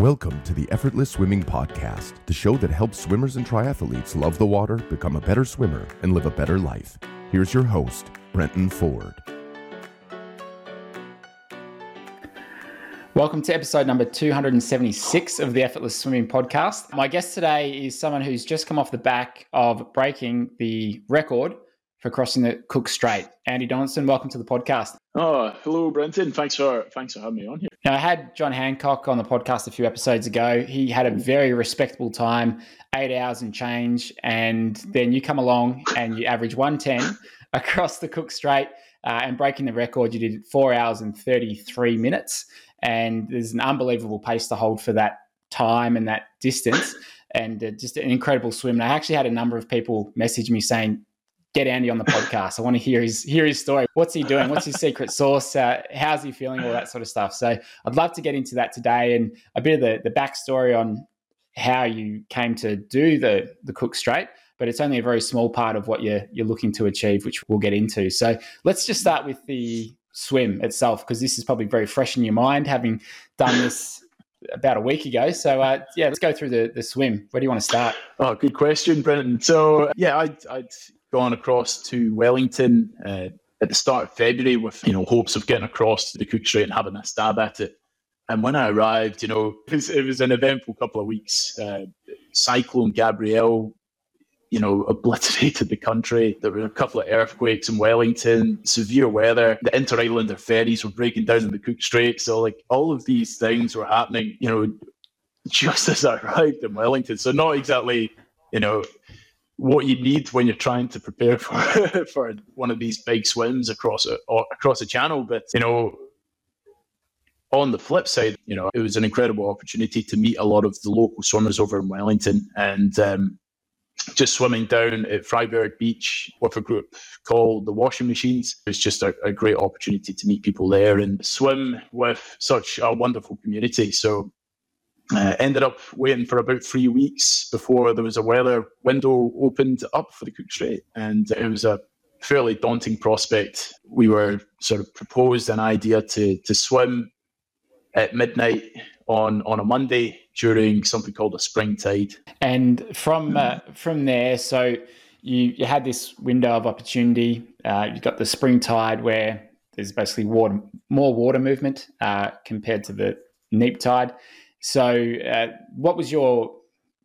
Welcome to the Effortless Swimming Podcast, the show that helps swimmers and triathletes love the water, become a better swimmer, and live a better life. Here's your host, Brenton Ford. Welcome to episode number 276 of the Effortless Swimming Podcast. My guest today is someone who's just come off the back of breaking the record for crossing the Cook Strait. Andy Donaldson, welcome to the podcast. Oh, hello, Brenton. Thanks for thanks for having me on here. Now, I had John Hancock on the podcast a few episodes ago. He had a very respectable time, eight hours and change, and then you come along and you average 110 across the Cook Strait uh, and breaking the record. You did four hours and 33 minutes, and there's an unbelievable pace to hold for that time and that distance. And uh, just an incredible swim. And I actually had a number of people message me saying, get Andy on the podcast. I want to hear his hear his story. What's he doing? What's his secret sauce? Uh, how's he feeling? All that sort of stuff. So I'd love to get into that today and a bit of the the backstory on how you came to do the the Cook Strait. But it's only a very small part of what you're you're looking to achieve, which we'll get into. So let's just start with the swim itself, because this is probably very fresh in your mind, having done this about a week ago. So uh, yeah, let's go through the the swim. Where do you want to start? Oh, good question, Brenton. So yeah, I'd, I'd gone across to Wellington uh, at the start of February with you know hopes of getting across to the Cook Strait and having a stab at it. And when I arrived, you know, it was, it was an eventful couple of weeks. Uh, Cyclone Gabrielle, you know, obliterated the country. There were a couple of earthquakes in Wellington, severe weather. The inter-islander ferries were breaking down in the Cook Strait. So, like, all of these things were happening, you know, just as I arrived in Wellington. So, not exactly, you know, what you need when you're trying to prepare for for one of these big swims across a across a channel. But you know, on the flip side, you know, it was an incredible opportunity to meet a lot of the local swimmers over in Wellington, and um, just swimming down at Freyberg Beach with a group called the Washing Machines. It was just a, a great opportunity to meet people there and swim with such a wonderful community. So uh, ended up waiting for about three weeks before there was a weather window opened up for the Cook Strait, and it was a fairly daunting prospect. We were sort of proposed an idea to to swim at midnight on on a Monday during something called a spring tide. And from uh, from there, so you you had this window of opportunity. Uh, you got the spring tide where there's basically water, more water movement uh, compared to the neap tide. So, uh, what was your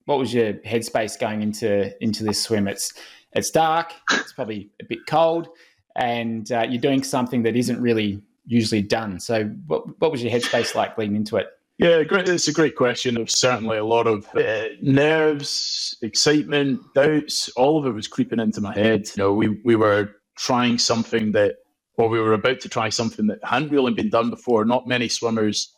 what was your headspace going into into this swim? It's it's dark. It's probably a bit cold, and uh, you're doing something that isn't really usually done. So, what what was your headspace like leading into it? Yeah, great. It's a great question. There's certainly a lot of uh, nerves, excitement, doubts. All of it was creeping into my head. You know, we we were trying something that, or we were about to try something that hadn't really been done before. Not many swimmers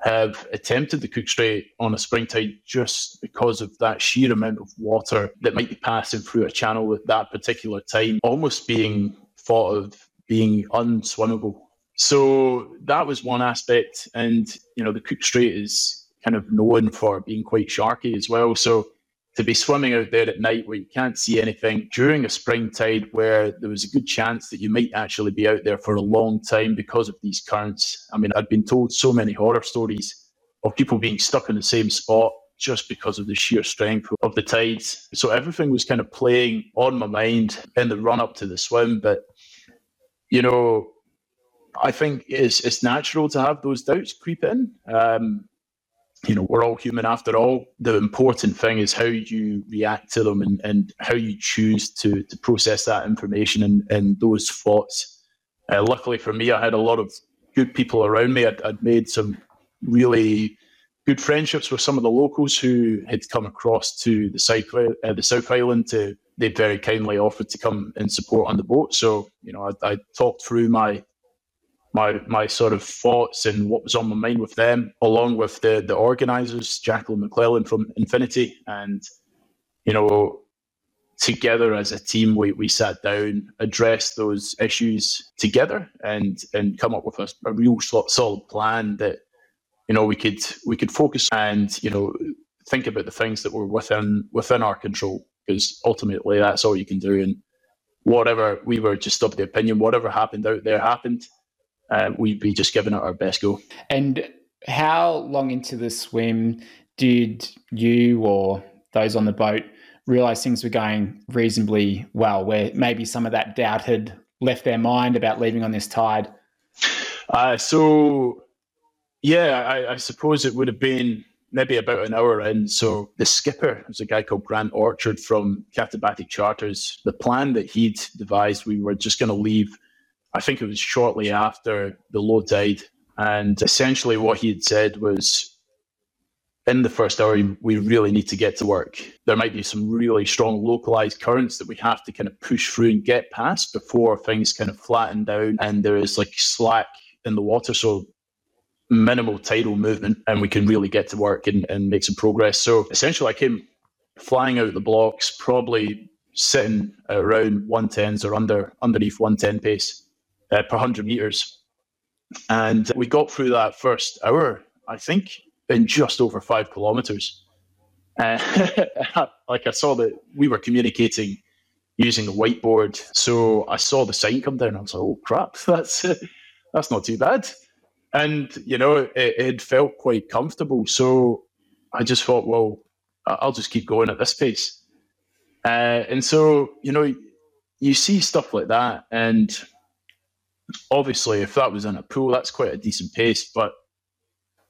have attempted the Cook Strait on a spring tide just because of that sheer amount of water that might be passing through a channel at that particular time, almost being thought of being unswimmable. So that was one aspect. And, you know, the Cook Strait is kind of known for being quite sharky as well. So to be swimming out there at night where you can't see anything during a spring tide where there was a good chance that you might actually be out there for a long time because of these currents. I mean, I'd been told so many horror stories of people being stuck in the same spot just because of the sheer strength of the tides. So everything was kind of playing on my mind in the run up to the swim. But, you know, I think it's, it's natural to have those doubts creep in. Um, you know, we're all human after all. The important thing is how you react to them and, and how you choose to, to process that information and, and those thoughts. Uh, luckily for me, I had a lot of good people around me. I'd, I'd made some really good friendships with some of the locals who had come across to the South, uh, the South Island to they very kindly offered to come and support on the boat. So, you know, I, I talked through my my my sort of thoughts and what was on my mind with them, along with the the organisers, Jacqueline McClellan from Infinity, and you know, together as a team, we, we sat down, addressed those issues together, and and come up with a, a real solid plan that you know we could we could focus and you know think about the things that were within within our control. Because ultimately that's all you can do. And whatever we were just of the opinion whatever happened out there happened uh, we'd be just giving it our best go. And how long into the swim did you or those on the boat realize things were going reasonably well, where maybe some of that doubt had left their mind about leaving on this tide? Uh, so, yeah, I, I, suppose it would have been maybe about an hour in. So the skipper was a guy called Grant Orchard from Katabatic Charters. The plan that he'd devised, we were just going to leave. I think it was shortly after the low tide. And essentially, what he had said was in the first hour, we really need to get to work. There might be some really strong localized currents that we have to kind of push through and get past before things kind of flatten down and there is like slack in the water. So minimal tidal movement and we can really get to work and, and make some progress. So essentially, I came flying out the blocks, probably sitting around 110s or under underneath 110 pace uh, per 100 meters. And we got through that first hour, I think, in just over five kilometers. Uh, like I saw that we were communicating using a whiteboard, so I saw the sign come down. I was like, "Oh crap, that's that's not too bad." And you know, it, it felt quite comfortable. So I just thought, well, I'll just keep going at this pace. Uh, and so, you know, you see stuff like that, and obviously, if that was in a pool, that's quite a decent pace. But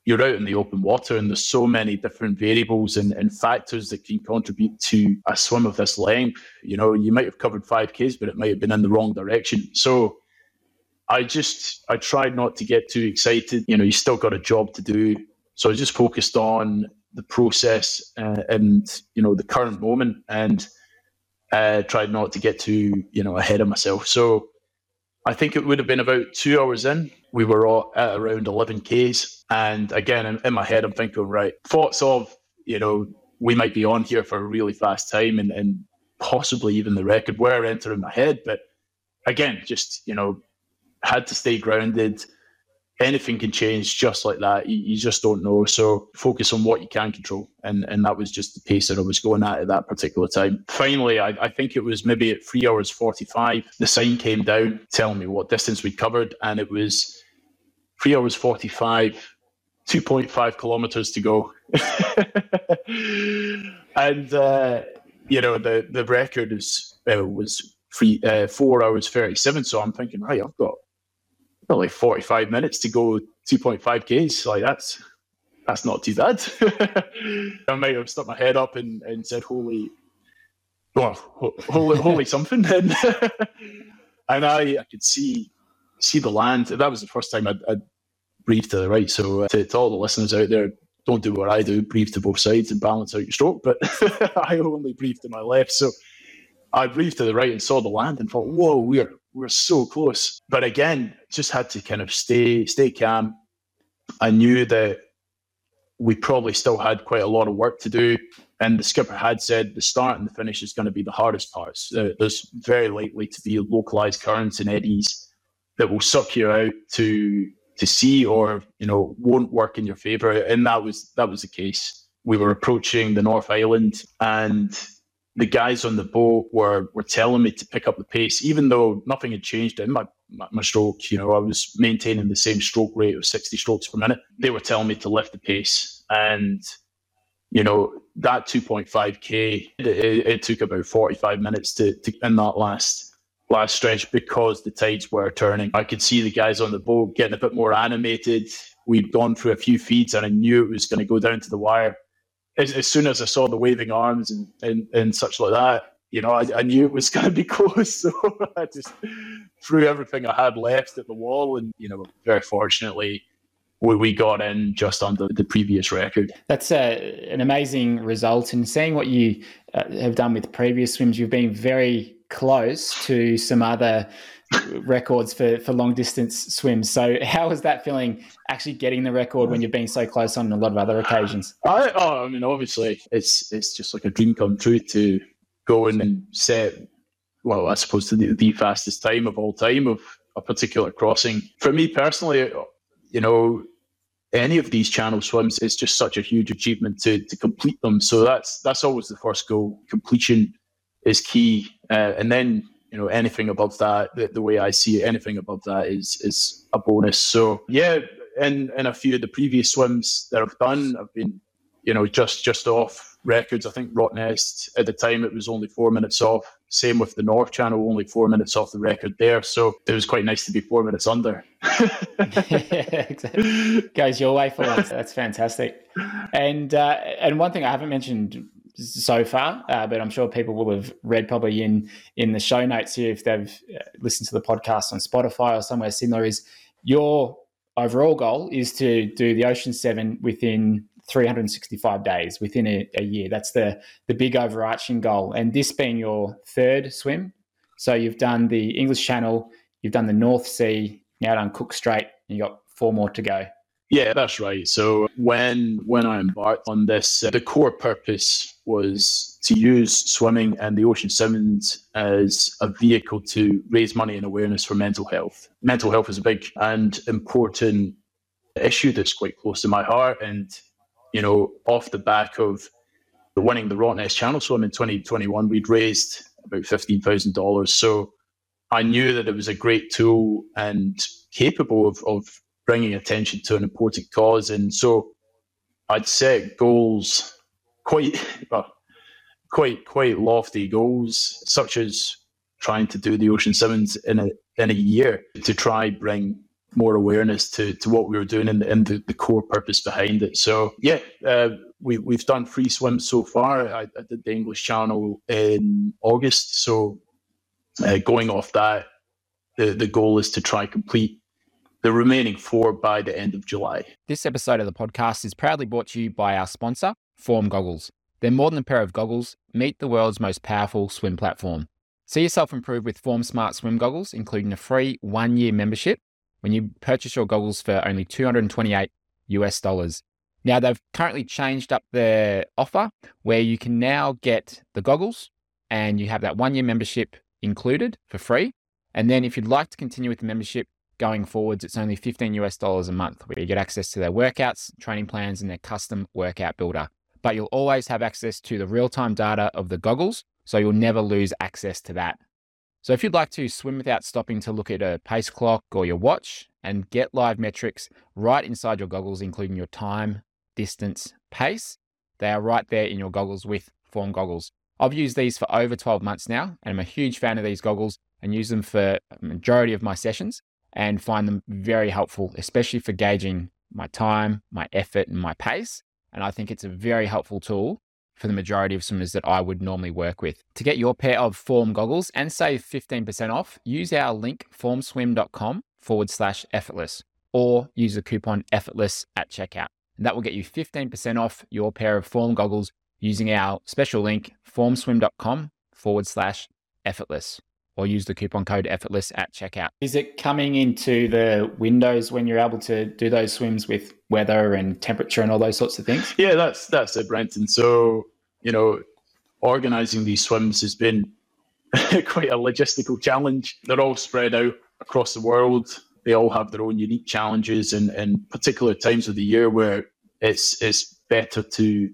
you're out in the open water and there's so many different variables and, and factors that can contribute to a swim of this length. You know, you might have covered 5Ks, but it might have been in the wrong direction. So I just, I tried not to get too excited. You know, you still got a job to do. So I just focused on the process uh, and, you know, the current moment and uh, tried not to get too, you know, ahead of myself. So I think it would have been about two hours in. We were all at around 11 Ks. And again, in, in my head, I'm thinking, right, thoughts of, you know, we might be on here for a really fast time and, and possibly even the record were entering my head. But again, just, you know, had to stay grounded, anything can change just like that. You, you, just don't know. So focus on what you can control. And and that was just the pace that I was going at at that particular time. Finally, I, I think it was maybe at three hours 45, the sign came down telling me what distance we'd covered. And it was three hours 45, 2.5 kilometers to go. and, uh, you know, the, the record is, uh, was three, uh, four hours 37. So I'm thinking, right, I've got like 45 minutes to go 2.5 Ks. Like that's that's not too bad. I might have stuck my head up and, and said, holy, well, holy, holy something. And, and I, I could see see the land. That was the first time I'd, I'd breathed to the right. So uh, to, to, all the listeners out there, don't do what I do, breathe to both sides and balance out your stroke. But I only breathed to my left. So I breathed to the right and saw the land and thought, whoa, we're we're so close. But again, just had to kind of stay stay calm. I knew that we probably still had quite a lot of work to do. And the skipper had said the start and the finish is going to be the hardest parts. Uh, there's very likely to be localized currents and eddies that will suck you out to to sea or you know won't work in your favor. And that was that was the case. We were approaching the North Island and the guys on the boat were were telling me to pick up the pace, even though nothing had changed in my, my, my stroke. You know, I was maintaining the same stroke rate of sixty strokes per minute. They were telling me to lift the pace, and you know that two point five k. It, took about forty five minutes to, to in that last last stretch because the tides were turning. I could see the guys on the boat getting a bit more animated. We'd gone through a few feeds, and I knew it was going to go down to the wire as, as soon as I saw the waving arms and, and, and such like that, you know, I, I knew it was going to be close. So I just threw everything I had left at the wall. And, you know, very fortunately, we, we got in just under the previous record. That's a, an amazing result. And seeing what you uh, have done with previous swims, you've been very close to some other records for, for long distance swims. So how was that feeling actually getting the record when you've been so close on a lot of other occasions? I, oh, I mean, obviously it's, it's just like a dream come true to go and set, well, I suppose the, the fastest time of all time of a particular crossing. For me personally, you know, any of these channel swims is just such a huge achievement to, to complete them. So that's, that's always the first goal. Completion is key. Uh, and then you know anything above that the, the, way i see it anything above that is is a bonus so yeah in in a few of the previous swims that I've done, I've been, you know, just just off records. I think Rottnest at the time it was only four minutes off. Same with the North Channel, only four minutes off the record there. So it was quite nice to be four minutes under. exactly. Goes your way for. That's fantastic. And uh, and one thing I haven't mentioned so far, uh, but I'm sure people will have read probably in in the show notes here if they've uh, listened to the podcast on Spotify or somewhere similar. Is your overall goal is to do the Ocean Seven within 365 days within a, a year. That's the the big overarching goal. And this being your third swim, so you've done the English Channel, you've done the North Sea, now done Cook Strait, and you got four more to go. Yeah, that's right. So when when I embarked on this, uh, the core purpose was to use swimming and the Ocean Sevens as a vehicle to raise money and awareness for mental health. Mental health is a big and important issue that's quite close to my heart. And, you know, off the back of the winning the Rottnest Channel Swim in 2021, we'd raised about $15,000. So I knew that it was a great tool and capable of, of bringing attention to an important cause. And so I'd set goals quite, well, quite, quite lofty goals, such as trying to do the Ocean Sevens in a in a year to try bring more awareness to, to what we were doing and, and the, the core purpose behind it. So yeah, uh, we we've done three swims so far. I, I, did the English Channel in August, so uh, going off that, the the goal is to try complete the remaining four by the end of July. This episode of the podcast is proudly brought to you by our sponsor, Form Goggles. They're more than a pair of goggles. Meet the world's most powerful swim platform. See yourself improve with Form Smart swim goggles, including a free one year membership when you purchase your goggles for only 228 US dollars. Now, they've currently changed up their offer where you can now get the goggles and you have that one year membership included for free. And then if you'd like to continue with the membership, going forwards, it's only 15 US dollars a month where you get access to their workouts, training plans, and their custom workout builder. But you'll always have access to the real time data of the goggles, so you'll never lose access to that. So if you'd like to swim without stopping to look at a pace clock or your watch and get live metrics right inside your goggles, including your time, distance, pace, they are right there in your goggles with Form Goggles. I've used these for over 12 months now, and I'm a huge fan of these goggles and use them for a majority of my sessions and find them very helpful, especially for gauging my time, my effort, and my pace. And I think it's a very helpful tool for the majority of swimmers that I would normally work with. To get your pair of Form goggles and save 15% off, use our link formswim.com forward slash effortless or use the coupon effortless at checkout. And that will get you 15% off your pair of Form goggles using our special link formswim.com forward slash effortless or use the coupon code effortless at checkout. Is it coming into the windows when you're able to do those swims with weather and temperature and all those sorts of things? Yeah, that's that's it, Brenton. So, you know, organizing these swims has been quite a logistical challenge. They're all spread out across the world. They all have their own unique challenges and, and particular times of the year where it's it's better to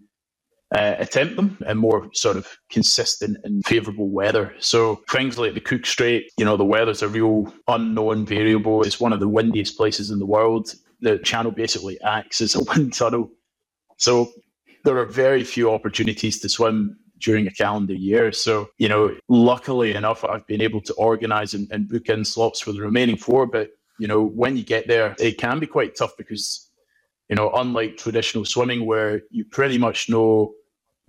uh, attempt them in more sort of consistent and favourable weather. So things like the Cook Strait, you know, the weather's a real unknown variable. It's one of the windiest places in the world. The channel basically acts as a wind tunnel. So there are very few opportunities to swim during a calendar year. So, you know, luckily enough, I've been able to organise and, and book in slots for the remaining four. But, you know, when you get there, it can be quite tough because you know, unlike traditional swimming where you pretty much know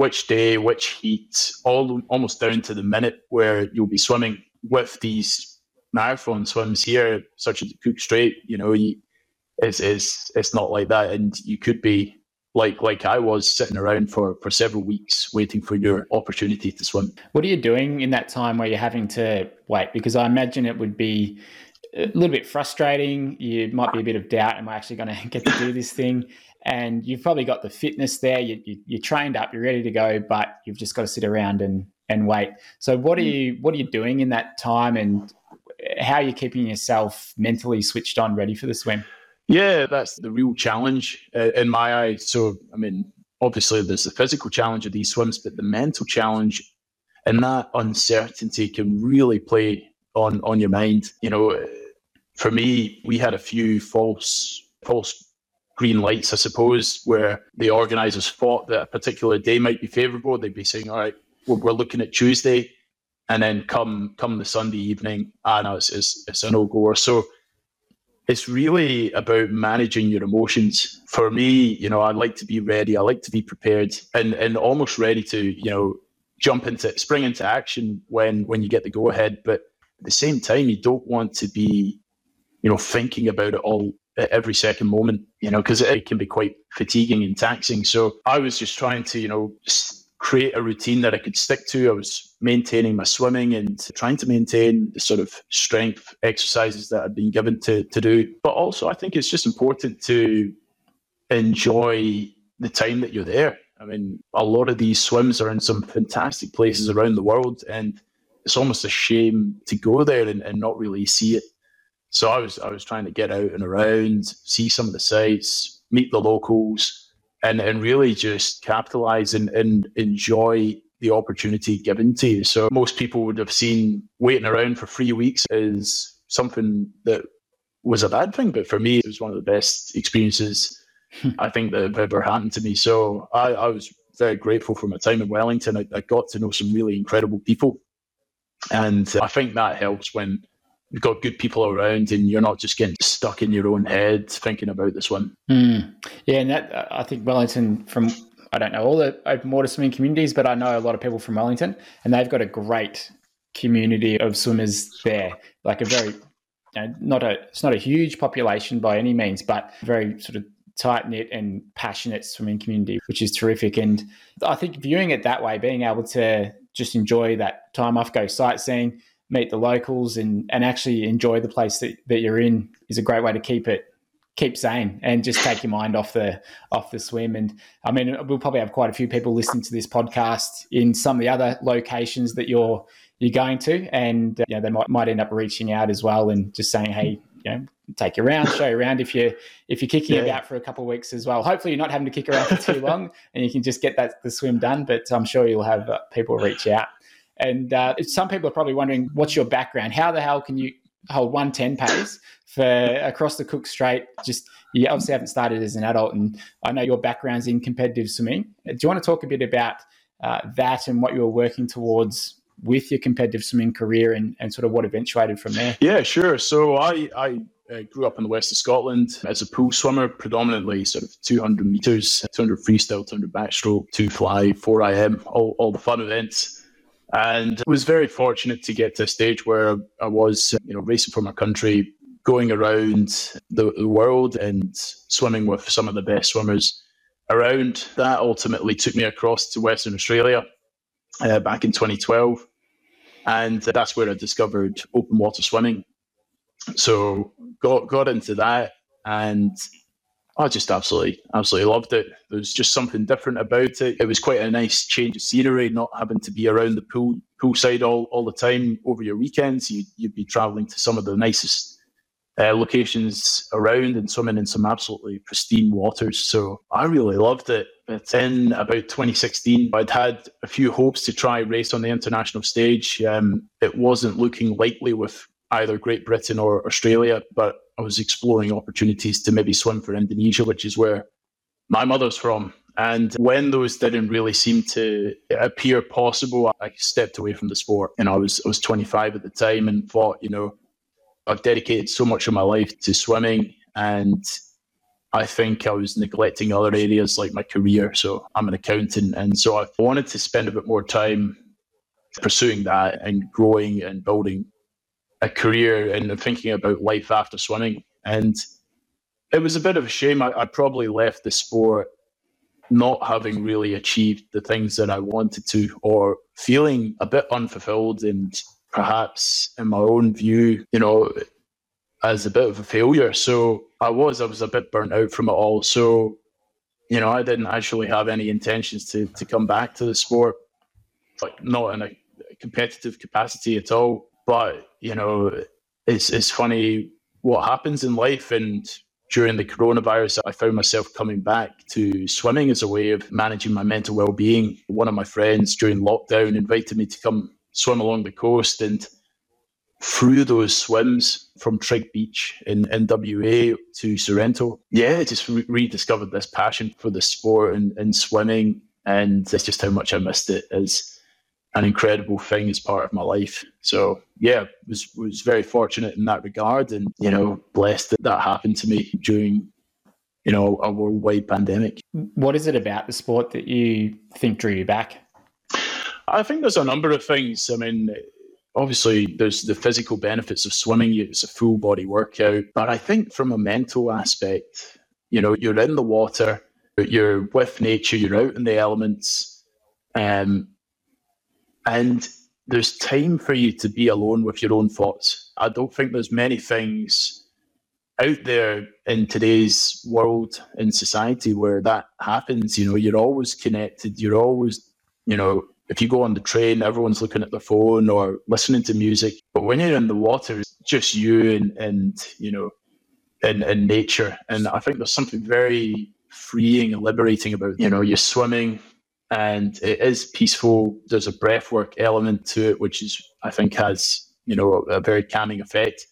which day, which heat, all almost down to the minute where you'll be swimming with these marathon swims here, such as the Cook Strait. You know, you, it's, it's it's not like that, and you could be like like I was sitting around for for several weeks waiting for your opportunity to swim. What are you doing in that time where you're having to wait? Because I imagine it would be a little bit frustrating. You might be a bit of doubt: Am I actually going to get to do this thing? And you've probably got the fitness there. You, you, you're trained up, you're ready to go, but you've just got to sit around and and wait. So what are mm. you what are you doing in that time, and how are you keeping yourself mentally switched on, ready for the swim? Yeah, that's the real challenge uh, in my eyes. So I mean, obviously there's the physical challenge of these swims, but the mental challenge and that uncertainty can really play on on your mind. You know, for me, we had a few false false green lights, I suppose, where the organisers thought that a particular day might be favourable. They'd be saying, "All right, we're, we're looking at Tuesday," and then come come the Sunday evening, ah, no, it's it's, it's a no goer. So it's really about managing your emotions. For me, you know, I like to be ready. I like to be prepared and and almost ready to, you know, jump into spring into action when when you get the go ahead. But at the same time, you don't want to be, you know, thinking about it all at every second moment, you know, because it can be quite fatiguing and taxing. So I was just trying to, you know, create a routine that I could stick to. I was maintaining my swimming and trying to maintain the sort of strength exercises that I'd been given to, to do. But also, I think it's just important to enjoy the time that you're there. I mean, a lot of these swims are in some fantastic places around the world, and it's almost a shame to go there and, and not really see it. So I was I was trying to get out and around, see some of the sites, meet the locals, and and really just capitalize and, and enjoy the opportunity given to you. So most people would have seen waiting around for three weeks as something that was a bad thing, but for me, it was one of the best experiences hmm. I think that have ever happened to me. So I, I was very grateful for my time in Wellington. I, I got to know some really incredible people, and I think that helps when you've got good people around and you're not just getting stuck in your own head thinking about this one. Mm. Yeah, and that I think Wellington from I don't know all the open water swimming communities, but I know a lot of people from Wellington, and they've got a great community of swimmers there. Like a very, you know, not a it's not a huge population by any means, but very sort of tight knit and passionate swimming community, which is terrific. And I think viewing it that way, being able to just enjoy that time off, go sightseeing, meet the locals and and actually enjoy the place that, that you're in is a great way to keep it keep sane and just take your mind off the off the swim. And i mean we'll probably have quite a few people listening to this podcast in some of the other locations that you're you're going to. And uh, you know they might, might end up reaching out as well and just saying hey you know take you around show you around if you if you're kicking yeah. about for a couple of weeks as well. Hopefully you're not having to kick around for too long and you can just get that the swim done. But i'm sure you'll have uh, people reach out and uh, some people are probably wondering, what's your background? How the hell can you hold 110 pace for across the Cook Strait? Just you obviously haven't started as an adult, and I know your background's in competitive swimming. Do you want to talk a bit about uh, that and what you were working towards with your competitive swimming career and, and sort of what eventuated from there? Yeah, sure. So I, I uh, grew up in the west of Scotland as a pool swimmer, predominantly sort of 200 meters, 200 freestyle, 200 backstroke, two fly, 4 IM, all, all the fun events and was very fortunate to get to a stage where I was, you know, racing for my country, going around the, world and swimming with some of the best swimmers around. That ultimately took me across to Western Australia uh, back in 2012. And that's where I discovered open water swimming. So got got into that and I just absolutely, absolutely loved it. There was just something different about it. It was quite a nice change of scenery, not having to be around the pool poolside all, all the time over your weekends. You, would be traveling to some of the nicest uh, locations around and swimming in some absolutely pristine waters. So I really loved it. But in about 2016, I'd had a few hopes to try race on the international stage. Um, it wasn't looking likely with either Great Britain or Australia, but I was exploring opportunities to maybe swim for Indonesia, which is where my mother's from. And when those didn't really seem to appear possible, I stepped away from the sport. And I was I was 25 at the time and thought, you know, I've dedicated so much of my life to swimming and I think I was neglecting other areas like my career. So I'm an accountant. And so I wanted to spend a bit more time pursuing that and growing and building a career and thinking about life after swimming. And it was a bit of a shame. I, I, probably left the sport not having really achieved the things that I wanted to, or feeling a bit unfulfilled and perhaps, in my own view, you know, as a bit of a failure. So I was, I was a bit burnt out from it all. So, you know, I didn't actually have any intentions to to come back to the sport, like not in a competitive capacity at all. But you know, it's it's funny what happens in life. And during the coronavirus, I found myself coming back to swimming as a way of managing my mental well being. One of my friends during lockdown invited me to come swim along the coast, and through those swims from Trigg Beach in NWA to Sorrento, yeah, I just re- rediscovered this passion for the sport and, and swimming. And it's just how much I missed it as an incredible thing as part of my life. So yeah, was was very fortunate in that regard, and you know, blessed that that happened to me during you know a worldwide pandemic. What is it about the sport that you think drew you back? I think there's a number of things. I mean, obviously there's the physical benefits of swimming it's a full body workout but i think from a mental aspect you know you're in the water you're with nature you're out in the elements um, and there's time for you to be alone with your own thoughts i don't think there's many things out there in today's world in society where that happens you know you're always connected you're always you know if you go on the train, everyone's looking at their phone or listening to music. But when you're in the water, it's just you and, and you know, in, in nature. And I think there's something very freeing and liberating about, you know, you're swimming and it is peaceful. There's a breathwork element to it, which is, I think, has, you know, a, very calming effect.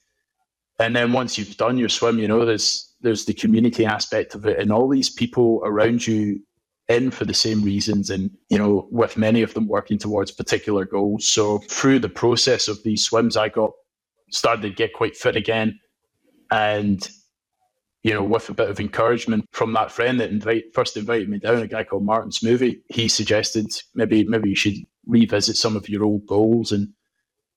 And then once you've done your swim, you know, there's, there's the community aspect of it and all these people around you in for the same reasons and you know with many of them working towards particular goals so through the process of these swims i got started to get quite fit again and you know with a bit of encouragement from that friend that invite, first invited me down a guy called martin smoothie he suggested maybe maybe you should revisit some of your old goals and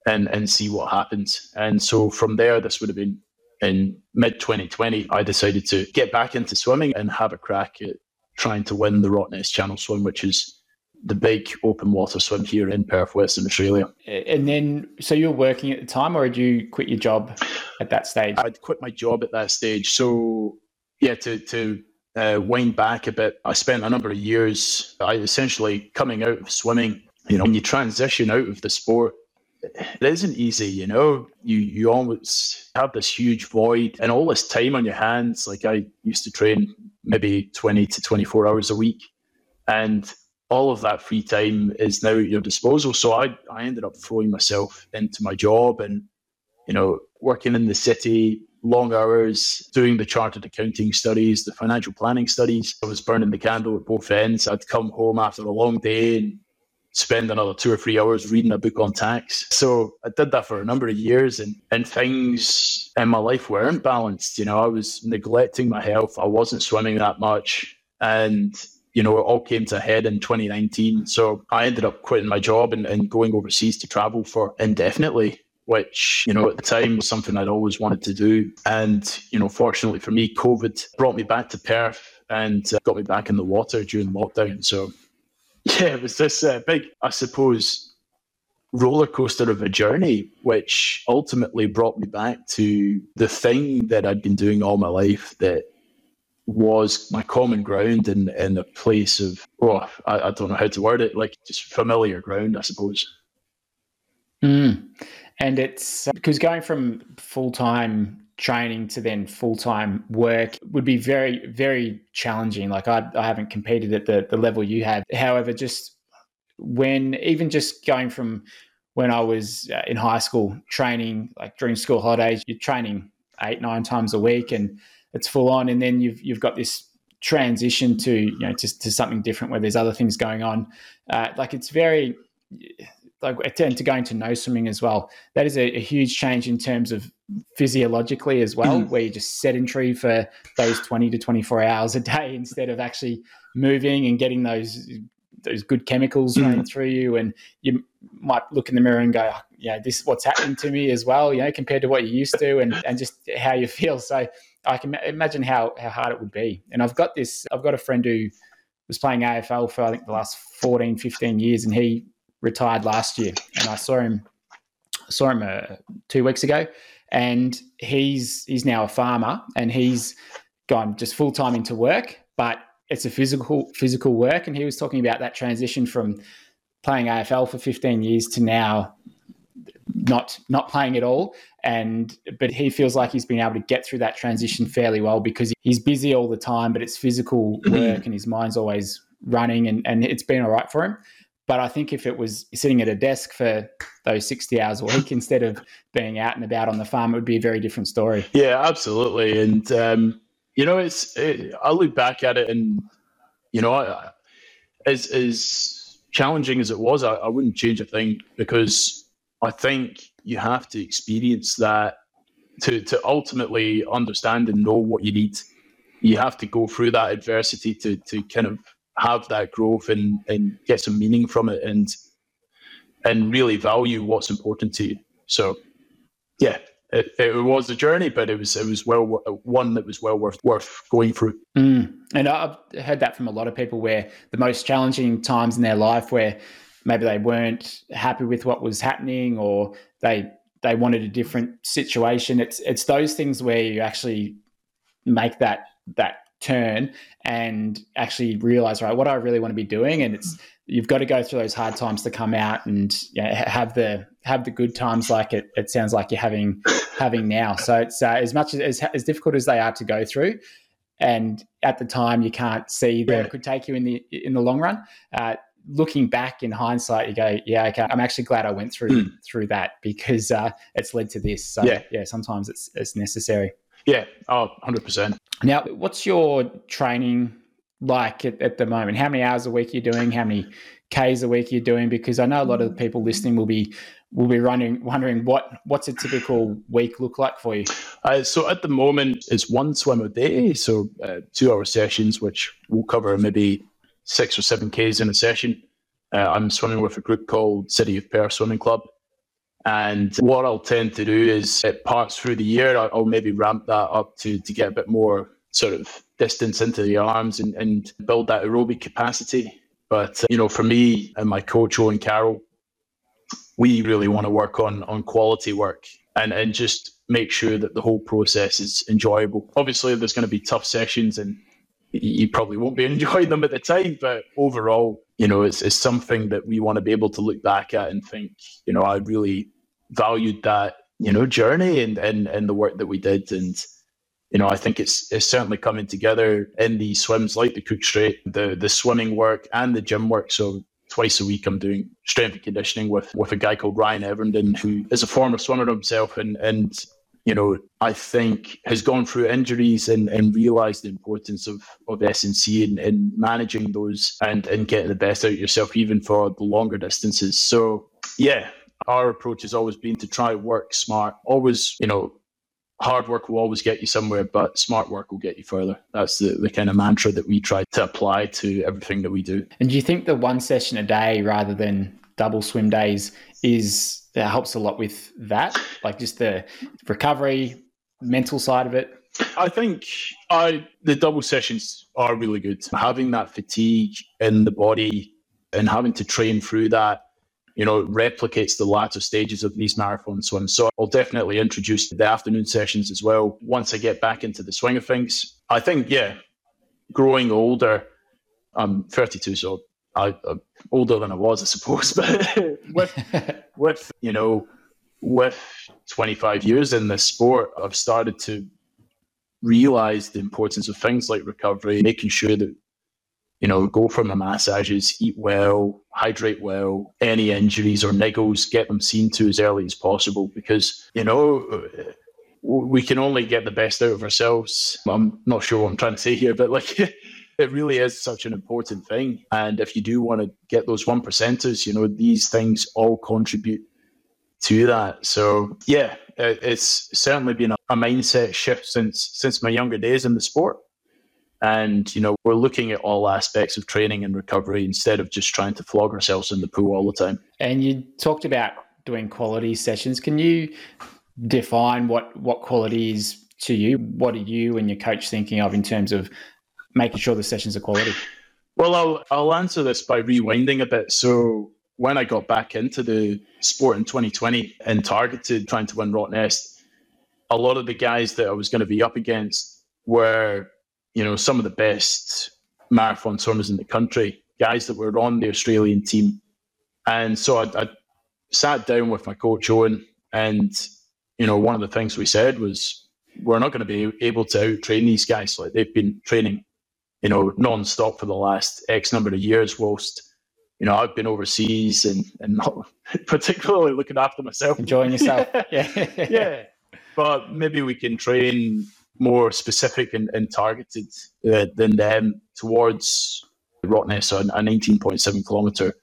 and and see what happens. And so from there this would have been in mid 2020 i decided to get back into swimming and have a crack at trying to win the Rottnest Channel Swim, which is the big open water swim here in Perth, Western Australia. And then, so you were working at the time, or did you quit your job at that stage? I'd quit my job at that stage. So, yeah, to to uh, wind back a bit, I spent a number of years. I essentially coming out of swimming. You know, when you transition out of the sport, it isn't easy. You know, you you always have this huge void and all this time on your hands. Like I used to train maybe 20 to 24 hours a week. And all of that free time is now at your disposal. So I, I ended up throwing myself into my job and, you know, working in the city, long hours, doing the chartered accounting studies, the financial planning studies. I was burning the candle at both ends. I'd come home after a long day and spend another two or three hours reading a book on tax. So I did that for a number of years and, and things in my life weren't balanced. You know, I was neglecting my health. I wasn't swimming that much. And, you know, it all came to a head in 2019. So I ended up quitting my job and, and going overseas to travel for indefinitely. Which, you know, at the time was something I'd always wanted to do. And, you know, fortunately for me, COVID brought me back to Perth and uh, got me back in the water during lockdown. So yeah, it was this uh, big, I suppose, roller coaster of a journey, which ultimately brought me back to the thing that I'd been doing all my life that was my common ground in, in a place of, oh, I, I don't know how to word it, like just familiar ground, I suppose. Mm. And it's because going from full time training to then full time work would be very, very challenging. Like I, I haven't competed at the, the level you have. However, just when even just going from when I was uh, in high school training, like during school holidays, you're training eight, nine times a week and it's full on. And then you've, you've got this transition to, you know, to, to something different where there's other things going on. Uh, like it's very, like and to going to no swimming as well. That is a, a huge change in terms of physiologically as well, mm. where you're just sedentary for those 20 to 24 hours a day instead of actually moving and getting those those good chemicals mm. running through you. And you might look in the mirror and go, oh, yeah, this is what's happening to me as well, you know, compared to what you used to and, and just how you feel. So I can imagine how, how hard it would be. And I've got this, I've got a friend who was playing AFL for I think the last 14, 15 years and he retired last year, and I saw him saw him uh, two weeks ago, and he's he's now a farmer, and he's gone just full time into work, but it's a physical physical work, and he was talking about that transition from playing AFL for 15 years to now not not playing at all and but he feels like he's been able to get through that transition fairly well because he's busy all the time but it's physical work and his mind's always running and, and it's been all right for him But I think if it was sitting at a desk for those 60 hours a week instead of being out and about on the farm, it would be a very different story. Yeah, absolutely. And, um, you know, it's, it, I look back at it and, you know, I, as, as challenging as it was, I, I wouldn't change a thing because I think you have to experience that to, to ultimately understand and know what you need. You have to go through that adversity to, to kind of have that growth and, and get some meaning from it and and really value what's important to you. So, yeah, it, it was a journey, but it was it was well one that was well worth worth going through. Mm. And I've heard that from a lot of people where the most challenging times in their life where maybe they weren't happy with what was happening or they they wanted a different situation. It's it's those things where you actually make that that turn and actually realize right what I really want to be doing and it's you've got to go through those hard times to come out and you know, have the have the good times like it it sounds like you're having having now so it's uh, as much as, as, difficult as they are to go through and at the time you can't see where yeah. it could take you in the in the long run uh, looking back in hindsight you go yeah okay i'm actually glad i went through mm. through that because uh, it's led to this so yeah, yeah sometimes it's it's necessary yeah, oh, 100%. Now, what's your training like at, at, the moment? How many hours a week are you doing? How many Ks a week you're you doing? Because I know a lot of the people listening will be will be running wondering what what's a typical week look like for you. Uh, so at the moment, it's one swim a day, so uh, two hour sessions, which we'll cover maybe six or seven Ks in a session. Uh, I'm swimming with a group called City of Perth Swimming Club. And what I'll tend to do is at parts through the year, I'll maybe ramp that up to, to get a bit more sort of distance into the arms and, and build that aerobic capacity. But, uh, you know, for me and my coach, Owen Carroll, we really want to work on, on quality work and, and just make sure that the whole process is enjoyable. Obviously, there's going to be tough sessions and you probably won't be enjoying them at the time, but overall, you know, it's, it's something that we want to be able to look back at and think, you know, I really valued that you know journey and and and the work that we did. And you know i think it's it's certainly coming together in these swims like the Cook Strait the the swimming work and the gym work. So twice a week i'm doing strength and conditioning with with a guy called ryan everenden who is a former swimmer himself and and you know i think has gone through injuries and and realized the importance of of s&c and, and managing those and and getting the best out of yourself even for the longer distances so yeah our approach has always been to try work smart. Always, you know, hard work will always get you somewhere, but smart work will get you further. That's the, the kind of mantra that we try to apply to everything that we do. And do you think the one session a day rather than double swim days is that helps a lot with that? Like just the recovery, mental side of it? I think I the double sessions are really good. Having that fatigue in the body and having to train through that you know, replicates the latter stages of these marathon swims. So I'll definitely introduce the afternoon sessions as well once I get back into the swing of things. I think, yeah, growing older, I'm 32, so I, am older than I was, I suppose. But with, with, you know, with 25 years in this sport, I've started to realize the importance of things like recovery, making sure that you know, go for my massages, eat well, hydrate well, any injuries or niggles, get them seen to as early as possible because, you know, we can only get the best out of ourselves. I'm not sure what I'm trying to say here, but like it really is such an important thing. And if you do want to get those one percenters, you know, these things all contribute to that. So yeah, it's certainly been a mindset shift since since my younger days in the sport. And, you know, we're looking at all aspects of training and recovery instead of just trying to flog ourselves in the pool all the time. And you talked about doing quality sessions. Can you define what, what quality is to you? What are you and your coach thinking of in terms of making sure the sessions are quality? Well, I'll, I'll answer this by rewinding a bit. So, when I got back into the sport in 2020 and targeted trying to win Rottnest, a lot of the guys that I was going to be up against were you know, some of the best marathon swimmers in the country, guys that were on the Australian team. And so I, I sat down with my coach Owen, and you know, one of the things we said was we're not going to be able to out train these guys. Like they've been training, you know, non-stop for the last X number of years, whilst you know, I've been overseas and, and not particularly looking after myself. Enjoying yourself. yeah. yeah. But maybe we can train more specific and, and targeted uh, than them towards Rottnest, so a 19.7 kilometer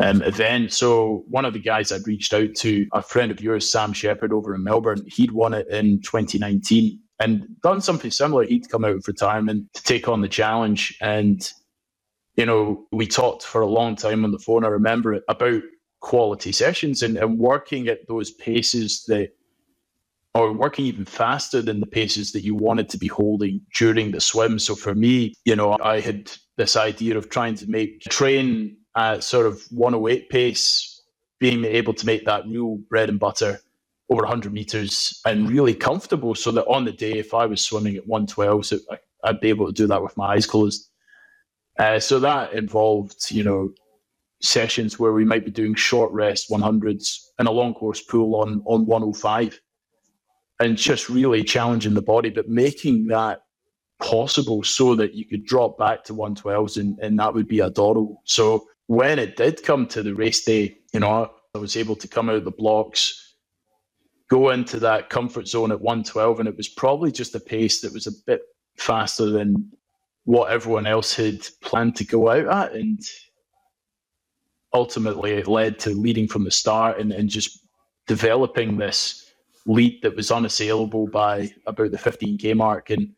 um, event. So one of the guys I'd reached out to, a friend of yours, Sam Shepard over in Melbourne, he'd won it in 2019 and done something similar. He'd come out of retirement to take on the challenge. And, you know, we talked for a long time on the phone. I remember it about quality sessions and, and working at those paces that or working even faster than the paces that you wanted to be holding during the swim. So for me, you know, I had this idea of trying to make train at sort of 108 pace, being able to make that real bread and butter over 100 meters and really comfortable so that on the day, if I was swimming at 112, so I'd be able to do that with my eyes closed. Uh, so that involved, you know, sessions where we might be doing short rest 100s and a long course pool on, on 105 and just really challenging the body, but making that possible so that you could drop back to 112s and, and that would be adorable. So when it did come to the race day, you know, I was able to come out of the blocks, go into that comfort zone at 112, and it was probably just a pace that was a bit faster than what everyone else had planned to go out at. And ultimately, it led to leading from the start and, and just developing this lead that was unassailable by about the 15k mark. And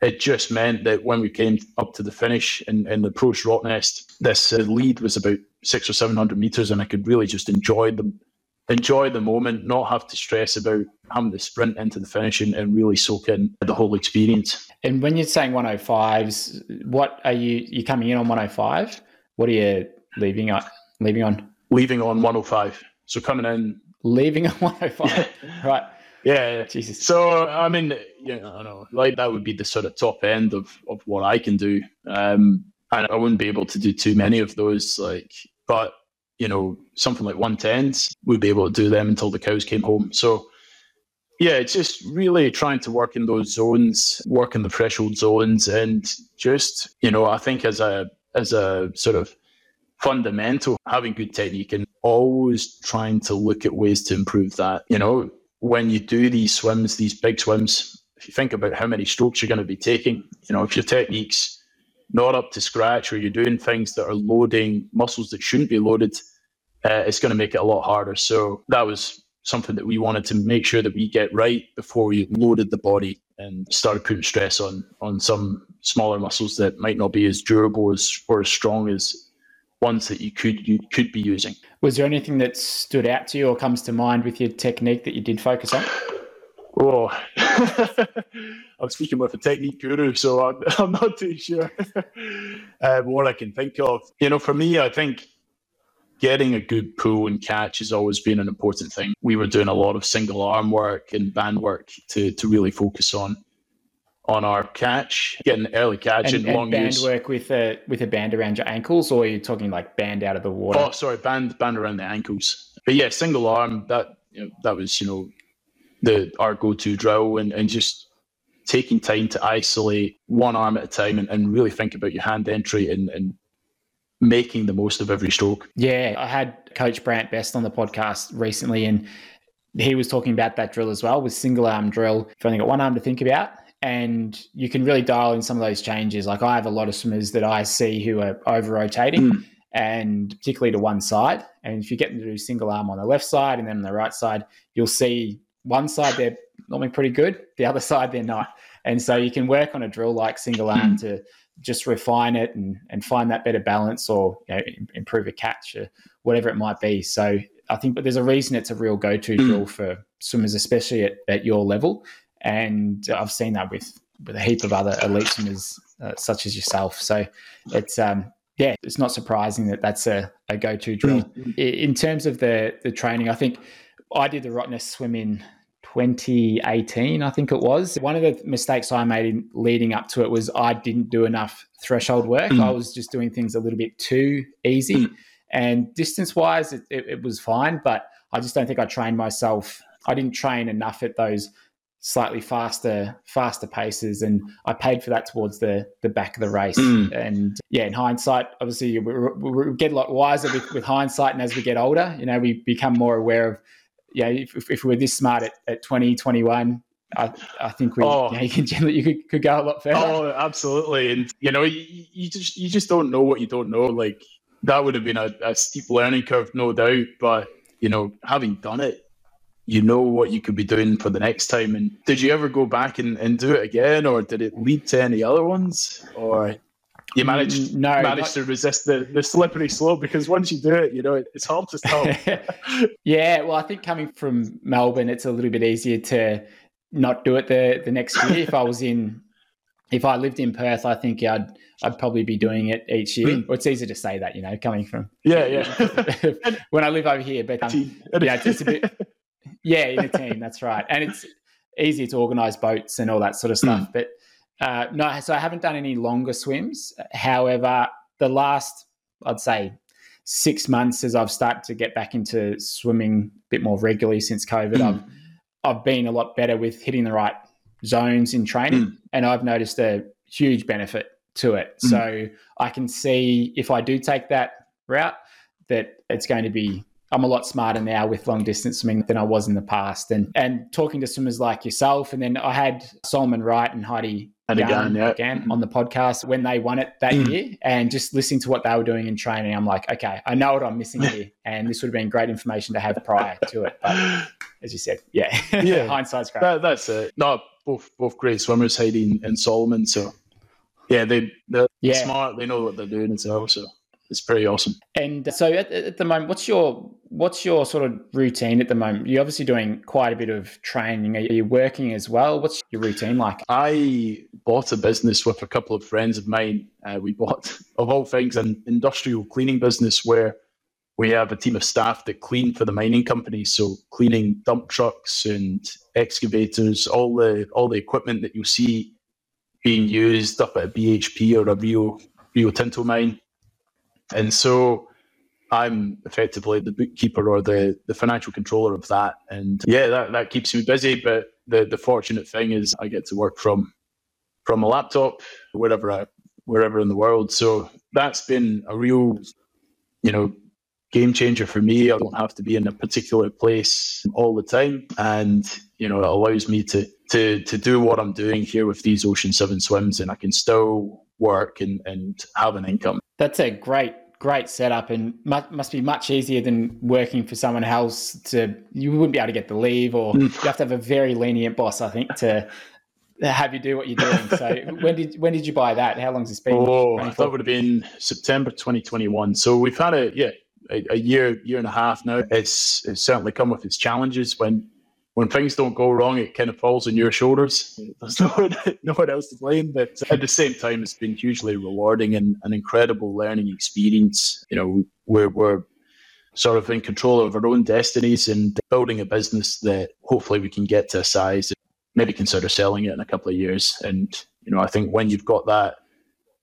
it just meant that when we came up to the finish and, the approach Rottnest, this uh, lead was about six or 700 meters, and I could really just enjoy them. Enjoy the moment, not have to stress about having to sprint into the finish and, and really soak in the whole experience. And when you're saying 105s, what are you you coming in on 105? What are you leaving on leaving on? Leaving on 105. So coming in leaving on 105. right. Yeah, Jesus. So I mean, you know, I know, like that would be the sort of top end of of what I can do. Um, and I wouldn't be able to do too many of those. Like, but you know, something like 110s, we'd be able to do them until the cows came home. So yeah, it's just really trying to work in those zones, work in the threshold zones, and just you know, I think as a as a sort of fundamental, having good technique and always trying to look at ways to improve that. You know, when you do these swims, these big swims, if you think about how many strokes you're going to be taking, you know, if your technique's not up to scratch or you're doing things that are loading muscles that shouldn't be loaded, uh, it's going to make it a lot harder. So that was something that we wanted to make sure that we get right before we loaded the body and started putting stress on on some smaller muscles that might not be as durable as or as strong as ones that you could you could be using. Was there anything that stood out to you or comes to mind with your technique that you did focus on? Oh, I'm speaking with a technique guru, so I'm, I'm not too sure uh, what I can think of. You know, for me, I think getting a good pull and catch has always been an important thing. We were doing a lot of single arm work and band work to to really focus on on our catch, getting early catch and, and, long band use. work with a with a band around your ankles, or you're you talking like band out of the water? Oh, sorry, band band around the ankles. But yeah, single arm. That you know, that was you know the our go to drill, and and just taking time to isolate one arm at a time, and, and really think about your hand entry and and making the most of every stroke. Yeah, I had Coach Brant Best on the podcast recently, and he was talking about that drill as well with single arm drill. If you only got one arm to think about, and you can really dial in some of those changes. Like I have a lot of swimmers that I see who are over rotating. Mm. And particularly to one side. And if you get them to do single arm on the left side and then on the right side, you'll see one side they're normally pretty good, the other side they're not. And so you can work on a drill like single arm to just refine it and, and find that better balance or you know, improve a catch or whatever it might be. So I think, but there's a reason it's a real go-to mm. drill for swimmers, especially at, at your level, and I've seen that with with a heap of other elite swimmers uh, such as yourself. So it's um, yeah, it's not surprising that that's a, a go to drill. Mm-hmm. In terms of the the training, I think I did the Rottnest swim in 2018, I think it was. One of the mistakes I made in leading up to it was I didn't do enough threshold work. Mm. I was just doing things a little bit too easy. Mm. And distance wise, it, it, it was fine, but I just don't think I trained myself. I didn't train enough at those slightly faster faster paces and I paid for that towards the the back of the race Mm. and yeah in hindsight obviously we, we, we get a lot wiser with, with hindsight and as we get older you know we become more aware of yeah if, if, we were this smart at, at 20 21 I, I think we Oh. you, you can generally you could, could go a lot further Oh, absolutely. And you know, you, you just you just don't know what you don't know. Like that would have been a, a steep learning curve, no doubt. But you know, having done it, you know what you could be doing for the next time. And did you ever go back and, and do it again, or did it lead to any other ones, or you managed no, managed to resist the, the slippery slope? Because once you do it, you know it, it's hard to stop. yeah, well, I think coming from Melbourne, it's a little bit easier to not do it the the next year. if I was in, if I lived in Perth, I think I'd I'd probably be doing it each year. Mm. Well, it's easy to say that, you know, coming from yeah, yeah. when I live over here, but um, yeah, it's, it's a bit yeah, in a team. That's right, and it's easier to organise boats and all that sort of stuff. But uh, no, so I haven't done any longer swims. However, the last I'd say six months as I've started to get back into swimming a bit more regularly since COVID, Mm. I've I've been a lot better with hitting the right zones in training, Mm. and I've noticed a huge benefit to it. Mm. So I can see if I do take that route, that it's going to be I'm a lot smarter now with long distance swimming than I was in the past. And and talking to swimmers like yourself, and then I had Solomon Wright and Heidi And yeah. again on the podcast when they won it that Mm. year, and just listening to what they were doing in training, I'm like, okay, I know what I'm missing here, and this would have been great information to have prior to it. But as you said, yeah, Yeah. hindsight's great. That, that's it. No, both both great swimmers, Heidi and, and Solomon. So yeah, they they're Yeah. smart. They know what they're doing as well. So it's pretty awesome. And so at, at the moment, what's your what's your sort of routine at the moment? You're obviously doing quite a bit of training. Are you working as well? What's your routine like? I bought a business with a couple of friends of mine. Uh, we bought, of all things, an industrial cleaning business where we have a team of staff that clean for the mining companies. So cleaning dump trucks and excavators, all the all the equipment that you see being used up at a BHP or a Rio Rio Tinto mine. And so I'm effectively the bookkeeper or the, the financial controller of that. And yeah, that, that keeps me busy. But the, the fortunate thing is I get to work from from a laptop wherever I wherever in the world. So that's been a real, you know, game changer for me. I don't have to be in a particular place all the time. And, you know, it allows me to to to do what I'm doing here with these Ocean Seven swims and I can still work and, and have an income. That's a great great setup, and mu- must be much easier than working for someone else. To you wouldn't be able to get the leave, or mm. you have to have a very lenient boss, I think, to have you do what you're doing. So when did when did you buy that? How long's this been? Oh, I thought it would have been September 2021. So we've had a yeah a, a year year and a half now. It's it's certainly come with its challenges. When when things don't go wrong, it kind of falls on your shoulders. There's no one, no one else to blame. But at the same time, it's been hugely rewarding and an incredible learning experience. You know, we're we're sort of in control of our own destinies and building a business that hopefully we can get to a size and maybe consider selling it in a couple of years. And you know, I think when you've got that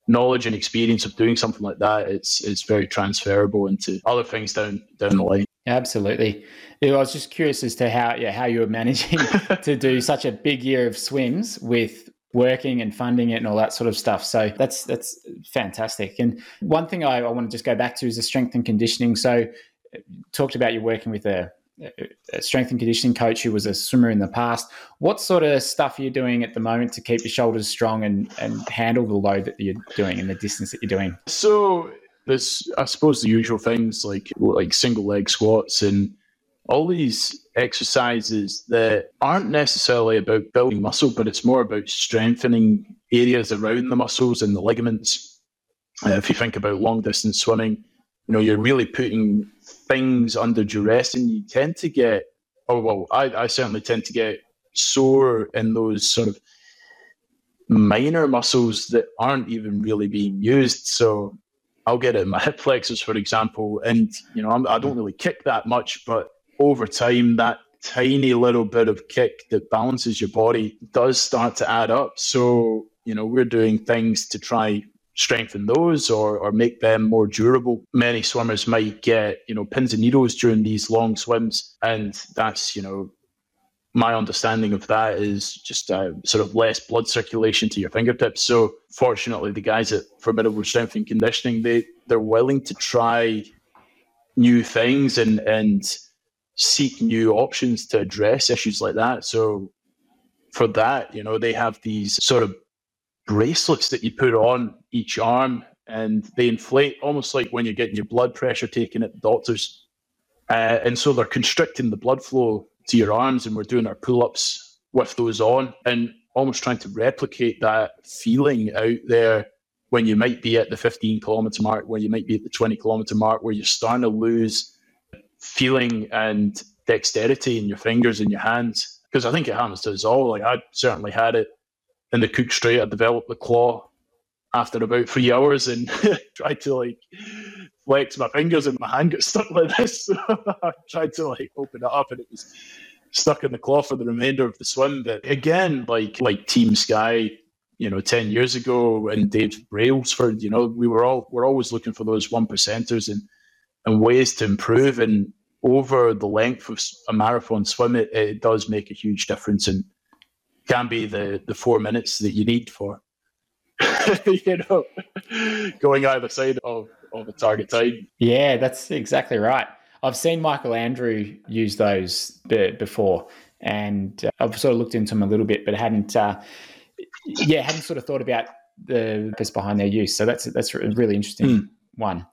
knowledge and experience of doing something like that, it's it's very transferable into other things down down the line. Absolutely. I was just curious as to how yeah how you were managing to do such a big year of swims with working and funding it and all that sort of stuff. So that's that's fantastic. And one thing I, I want to just go back to is the strength and conditioning. So uh, talked about you working with a, a strength and conditioning coach who was a swimmer in the past. What sort of stuff are you doing at the moment to keep your shoulders strong and, and handle the load that you're doing and the distance that you're doing? So there's I suppose the usual things like like single leg squats and all these exercises that aren't necessarily about building muscle, but it's more about strengthening areas around the muscles and the ligaments. Uh, if you think about long distance swimming, you know, you're really putting things under duress and you tend to get, oh, well, I, I certainly tend to get sore in those sort of minor muscles that aren't even really being used. So I'll get it in my hip flexors, for example, and you know I'm, I don't really kick that much, but over time, that tiny little bit of kick that balances your body does start to add up. So you know we're doing things to try strengthen those or or make them more durable. Many swimmers might get you know pins and needles during these long swims, and that's you know my understanding of that is just uh, sort of less blood circulation to your fingertips. So fortunately, the guys at Formidable Strength and Conditioning they they're willing to try new things and and seek new options to address issues like that. So for that, you know, they have these sort of bracelets that you put on each arm and they inflate almost like when you're getting your blood pressure taken at the doctor's. Uh, and so they're constricting the blood flow to your arms, and we're doing our pull ups with those on and almost trying to replicate that feeling out there when you might be at the 15 kilometer mark, where you might be at the 20 kilometer mark, where you're starting to lose feeling and dexterity in your fingers and your hands. Because I think it happens to us all. Like I certainly had it in the Cook Strait. I developed the claw after about three hours and tried to like flex my fingers and my hand got stuck like this. So I tried to like open it up and it was stuck in the claw for the remainder of the swim. But again, like like Team Sky, you know, ten years ago and Dave Brailsford, you know, we were all we're always looking for those one percenters and and ways to improve. And over the length of a marathon swim, it, it does make a huge difference and can be the the four minutes that you need for you know going either side of of a target time. Yeah, that's exactly right. I've seen Michael Andrew use those before, and uh, I've sort of looked into them a little bit, but hadn't, uh, yeah, hadn't sort of thought about the purpose behind their use. So that's that's a really interesting mm. one.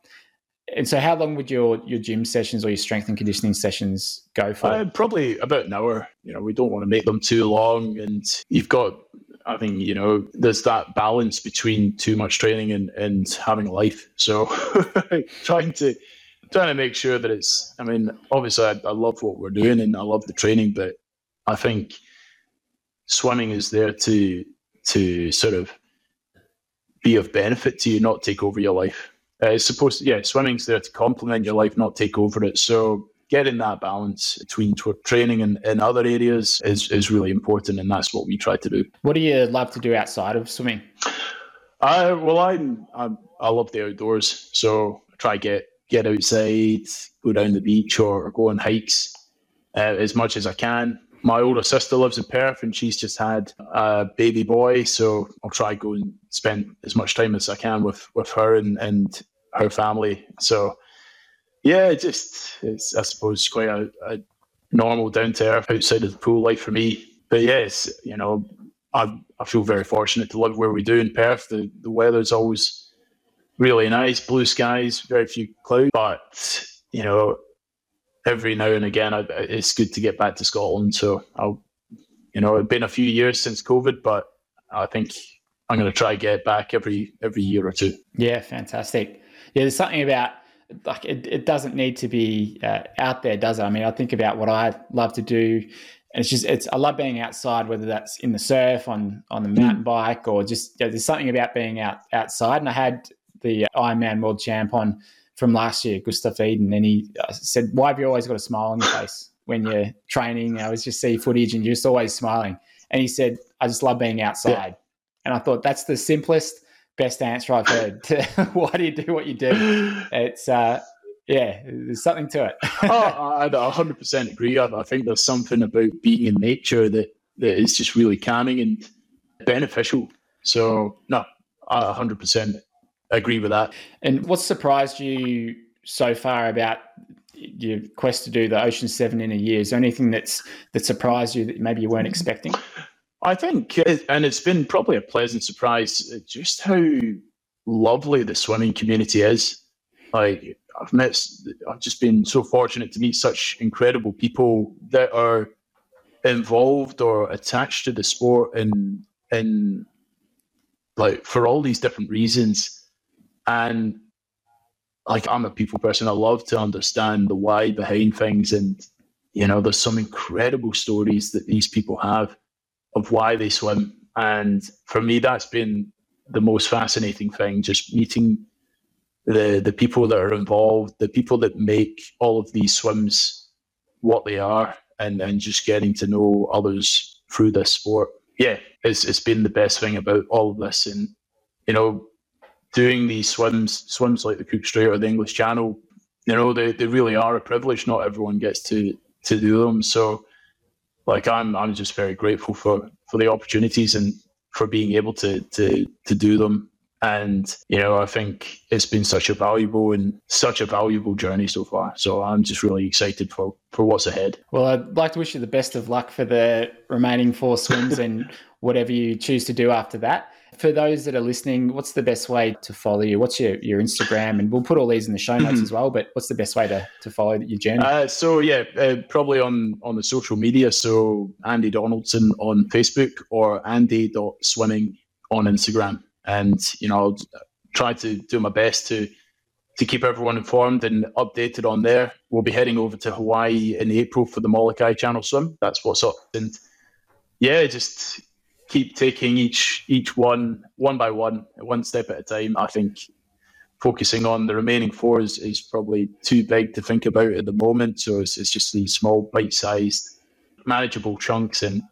And so, how long would your your gym sessions or your strength and conditioning sessions go for? Uh, probably about an hour. You know, we don't want to make them too long, and you've got I think you know there's that balance between too much training and, and having life. So trying to trying to make sure that it's. I mean, obviously, I, I, love what we're doing and I love the training, but I think swimming is there to to sort of be of benefit to you, not take over your life. Uh, it's supposed to, yeah, swimming's there to complement your life, not take over it. So getting that balance between training and, and other areas is, is really important, and that's what we try to do. What do you love to do outside of swimming? I well, I I, I love the outdoors, so I try get get outside, go down the beach, or, or go on hikes uh, as much as I can. My older sister lives in Perth, and she's just had a baby boy, so I'll try go and spend as much time as I can with with her and and her family. So yeah, just it's I suppose quite a, a normal down to earth outside of the pool life for me. But yes, you know, I I feel very fortunate to live where we do in Perth. The the weather's always really nice, blue skies, very few clouds. But you know, every now and again, I, it's good to get back to Scotland. So I'll, you know, it's been a few years since COVID, but I think I'm going to try get back every every year or two. Yeah, fantastic. Yeah, there's something about like it, it doesn't need to be uh, out there, does it? I mean, I think about what I love to do, and it's just it's I love being outside, whether that's in the surf, on on the mountain bike, or just you know, there's something about being out outside. And I had the Ironman world champ on from last year, Gustav Iden, and he uh, said, "Why have you always got a smile on your face when you're training?" I was just see footage, and you're just always smiling. And he said, "I just love being outside." Yeah. And I thought that's the simplest best answer I've heard. To why do you do what you do? It's uh, yeah, there's something to it. oh, I, 100% agree. I, I, think there's something about being in nature that, that is just really calming and beneficial. So no, I 100% agree with that. And what surprised you so far about your quest to do the Ocean Seven in a year? Is there anything that's that surprised you that maybe you weren't expecting? I think, and it's been probably a pleasant surprise, uh, just how lovely the swimming community is. Like I've met, I've just been so fortunate to meet such incredible people that are involved or attached to the sport and and like for all these different reasons. And like I'm a people person. I love to understand the why behind things, and you know, there's some incredible stories that these people have of why they swim. And for me, that's been the most fascinating thing, just meeting the the people that are involved, the people that make all of these swims what they are, and and just getting to know others through this sport. Yeah, it's it's been the best thing about all of this, and you know, doing these swims, swims like the Cook Strait or the English Channel, you know, they, they really are a privilege. Not everyone gets to to do them, so like I'm I'm just very grateful for for the opportunities and for being able to to to do them. And you know, I think it's been such a valuable and such a valuable journey so far. So I'm just really excited for for what's ahead. Well, I'd like to wish you the best of luck for the remaining four swims and whatever you choose to do after that for those that are listening, what's the best way to follow you? What's your, your Instagram? And we'll put all these in the show notes as well. But what's the best way to, to follow your journey? Uh, so yeah, uh, probably on on the social media. So Andy Donaldson on Facebook or Andy.swimming on Instagram. And you know, I'll try to do my best to to keep everyone informed and updated on there. We'll be heading over to Hawaii in April for the Molokai Channel Swim. That's what's up. And yeah, just keep taking each each one one by one, one step at a time. I think focusing on the remaining four is, is probably too big to think about at the moment. So it's, it's just these small, bite-sized, manageable chunks, and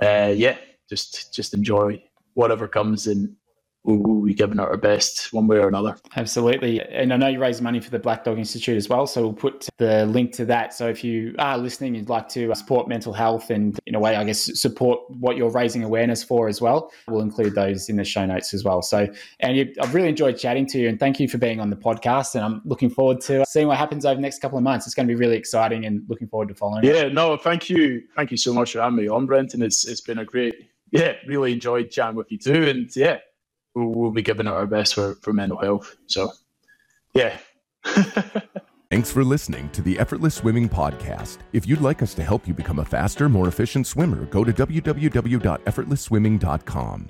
uh, yeah, just just enjoy whatever comes and we'll, we'll be giving it our best one way or another. Absolutely. And I know you raise money for the Black Dog Institute as well. So we'll put the link to that. So if you are listening, you'd like to support mental health and, in a way, I guess, support what you're raising awareness for as well, we'll include those in the show notes as well. So, and I've really enjoyed chatting to you and thank you for being on the podcast. And I'm looking forward to uh, seeing what happens over the next couple of months. It's going to be really exciting and looking forward to following Yeah, it. no, thank you. Thank you so much for having me on, Brenton. It's, it's been a great, yeah, really enjoyed chatting with you too. And yeah, we'll, be giving it our best for, for mental health. So, yeah. Thanks for listening to the Effortless Swimming Podcast. If you'd like us to help you become a faster, more efficient swimmer, go to www.effortlessswimming.com.